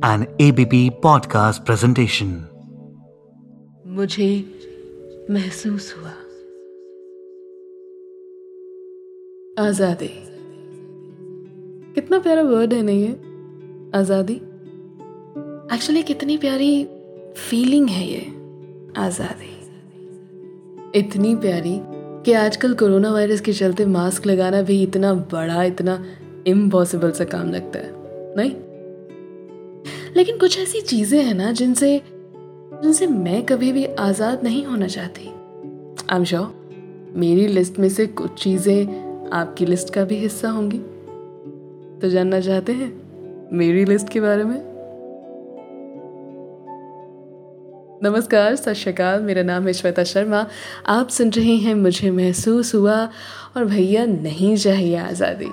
an ABP podcast presentation. मुझे महसूस हुआ। आज़ादी। कितना प्यारा वर्ड है नहीं ये। आज़ादी। एक्चुअली कितनी प्यारी फीलिंग है ये। आज़ादी। इतनी प्यारी कि आजकल कोरोना वायरस के चलते मास्क लगाना भी इतना बड़ा, इतना इम्पॉसिबल सा काम लगता है। नहीं? लेकिन कुछ ऐसी चीज़ें हैं ना जिनसे जिनसे मैं कभी भी आज़ाद नहीं होना चाहती। आई एम श्योर मेरी लिस्ट में से कुछ चीज़ें आपकी लिस्ट का भी हिस्सा होंगी। तो जानना चाहते हैं मेरी लिस्ट के बारे में? नमस्कार, सत श्रीकाल, मेरा नाम है श्वेता शर्मा। आप सुन रहे हैं मुझे महसूस हुआ और भैया, नहीं चाहिए आज़ादी।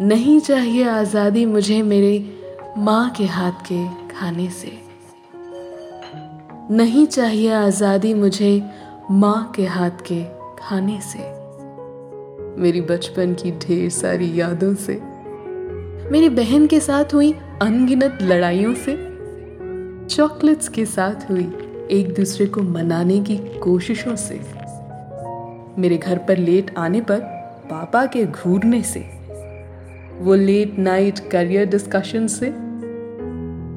नहीं चाहिए आज़ादी मुझे मेरे माँ के हाथ के खाने से। नहीं चाहिए आज़ादी मुझे माँ के हाथ के खाने से। मेरी बचपन की ढेर सारी यादों से। मेरी बहन के साथ हुई अनगिनत लड़ाइयों से। चॉकलेट्स के साथ हुई एक दूसरे को मनाने की कोशिशों से। मेरे घर पर लेट आने पर पापा के घूरने से। वो लेट नाइट करियर डिस्कशन से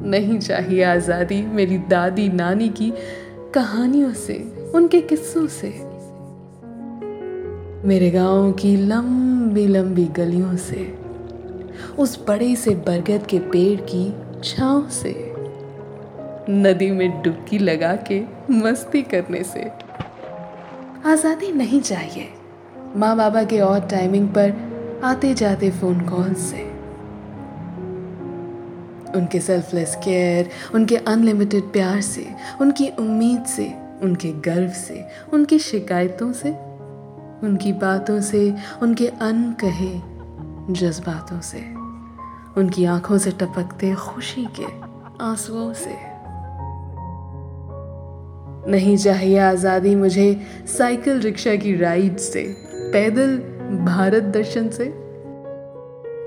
नहीं चाहिए आज़ादी मेरी दादी नानी की कहानियों से, उनके किस्सों से। मेरे गाँव की लंबी लंबी गलियों से, उस बड़े से बरगद के पेड़ की छांव से, नदी में डुबकी लगा के मस्ती करने से। आज़ादी नहीं चाहिए। माँ बाबा के और टाइमिंग पर आते जाते फ़ोन कॉल से। उनके सेल्फलेस केयर उनके अनलिमिटेड प्यार से, उनकी उम्मीद से, उनके गर्व से, उनकी शिकायतों से, उनकी बातों से, उनके अनकहे जज्बातों से, उनकी आँखों से टपकते खुशी के आंसुओं से। नहीं चाहिए आज़ादी मुझे साइकिल रिक्शा की राइड से, पैदल भारत दर्शन से।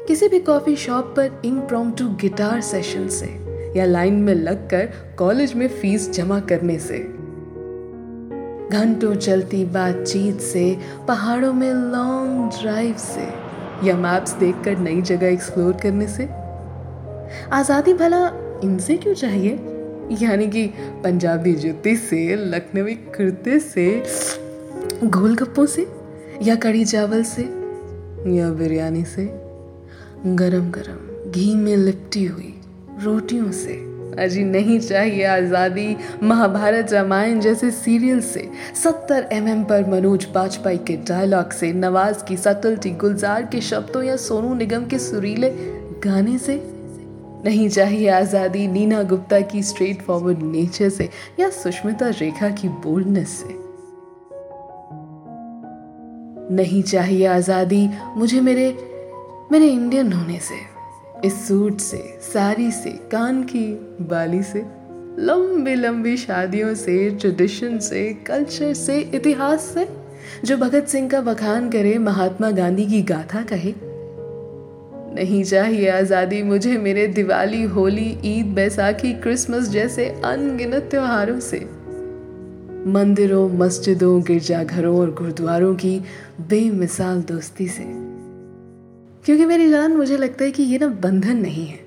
किसी भी कॉफ़ी शॉप पर टू गिटार सेशन से या लाइन में लगकर कॉलेज में फ़ीस जमा करने से। घंटों चलती बातचीत से, पहाड़ों में लॉन्ग ड्राइव से या मैप्स देखकर नई जगह एक्सप्लोर करने से। आज़ादी भला इनसे क्यों चाहिए? यानी कि पंजाबी जुत्ती से, लखनवी कुर्ते से, गोलगप्पों से या कड़ी चावल से या बिरयानी से। गरम गरम घी में लिपटी हुई रोटियों से। अजी नहीं चाहिए आज़ादी। महाभारत रामायण जैसे सीरियल से। सत्तर एम पर मनोज बाजपेयी के डायलॉग से, नवाज़ की सटलटी गुलजार के शब्दों या सोनू निगम के सुरीले गाने से। नहीं चाहिए आज़ादी। नीना गुप्ता की स्ट्रेट फॉरवर्ड नेचर से या सुष्मिता रेखा की बोल्डनेस से। नहीं चाहिए आज़ादी। मुझे मेरे मेरे इंडियन होने से, इस सूट से, साड़ी से, कान की, बाली से, लंबी लंबी शादियों से ट्रेडिशन से कल्चर से, इतिहास से, जो भगत सिंह का बखान करे, महात्मा गांधी की गाथा कहे। नहीं चाहिए आज़ादी मुझे मेरे दिवाली, होली, ईद, बैसाखी, क्रिसमस जैसे अनगिनत त्योहारों से। मंदिरों, मस्जिदों, गिरजाघरों और गुरुद्वारों की बेमिसाल दोस्ती से। क्योंकि मेरी जान मुझे लगता है कि ये ना बंधन नहीं है।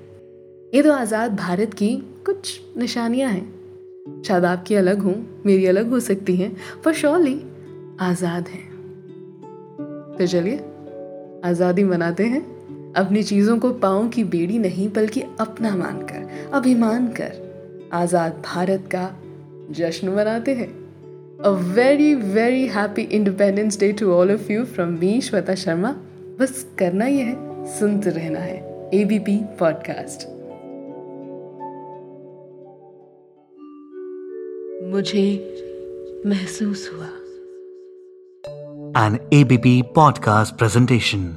ये तो आज़ाद भारत की कुछ निशानियाँ हैं। शायद आपकी अलग हों, मेरी अलग हो सकती हैं, पर शॉली आज़ाद हैं। तो चलिए, आज़ादी मनाते हैं। अपनी चीज़ों को पाओ की बेड़ी नहीं, बल्कि अपना मानकर, अभिमान कर, आज़ाद भारत का जश्न मनाते हैं। A very very happy Independence Day to all of you from me Shweta Sharma. बस करना यह है, सुनते रहना है एबीपी पॉडकास्ट मुझे महसूस हुआ। An ABP podcast presentation